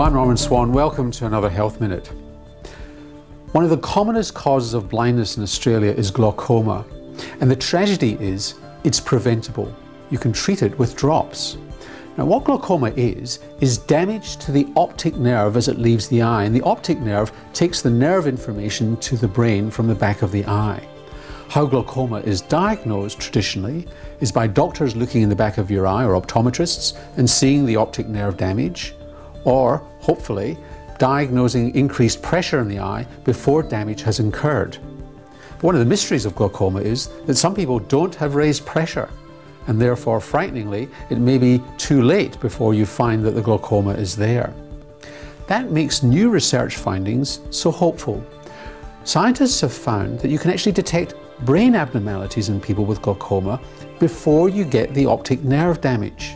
I'm Norman Swan. Welcome to another Health Minute. One of the commonest causes of blindness in Australia is glaucoma, and the tragedy is it's preventable. You can treat it with drops. Now, what glaucoma is, is damage to the optic nerve as it leaves the eye, and the optic nerve takes the nerve information to the brain from the back of the eye. How glaucoma is diagnosed traditionally is by doctors looking in the back of your eye, or optometrists, and seeing the optic nerve damage, or hopefully diagnosing increased pressure in the eye before damage has occurred. One of the mysteries of glaucoma is that some people don't have raised pressure and therefore frighteningly it may be too late before you find that the glaucoma is there. That makes new research findings so hopeful. Scientists have found that you can actually detect brain abnormalities in people with glaucoma before you get the optic nerve damage.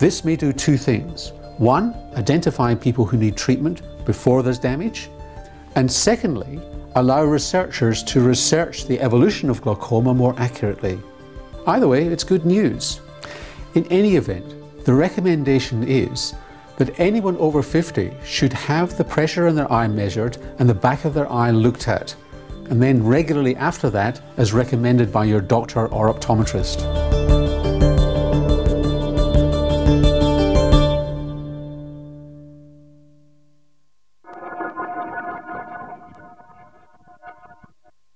This may do two things. One, identifying people who need treatment before there's damage, and secondly, allow researchers to research the evolution of glaucoma more accurately. Either way, it's good news. In any event, the recommendation is that anyone over 50 should have the pressure in their eye measured and the back of their eye looked at, and then regularly after that as recommended by your doctor or optometrist.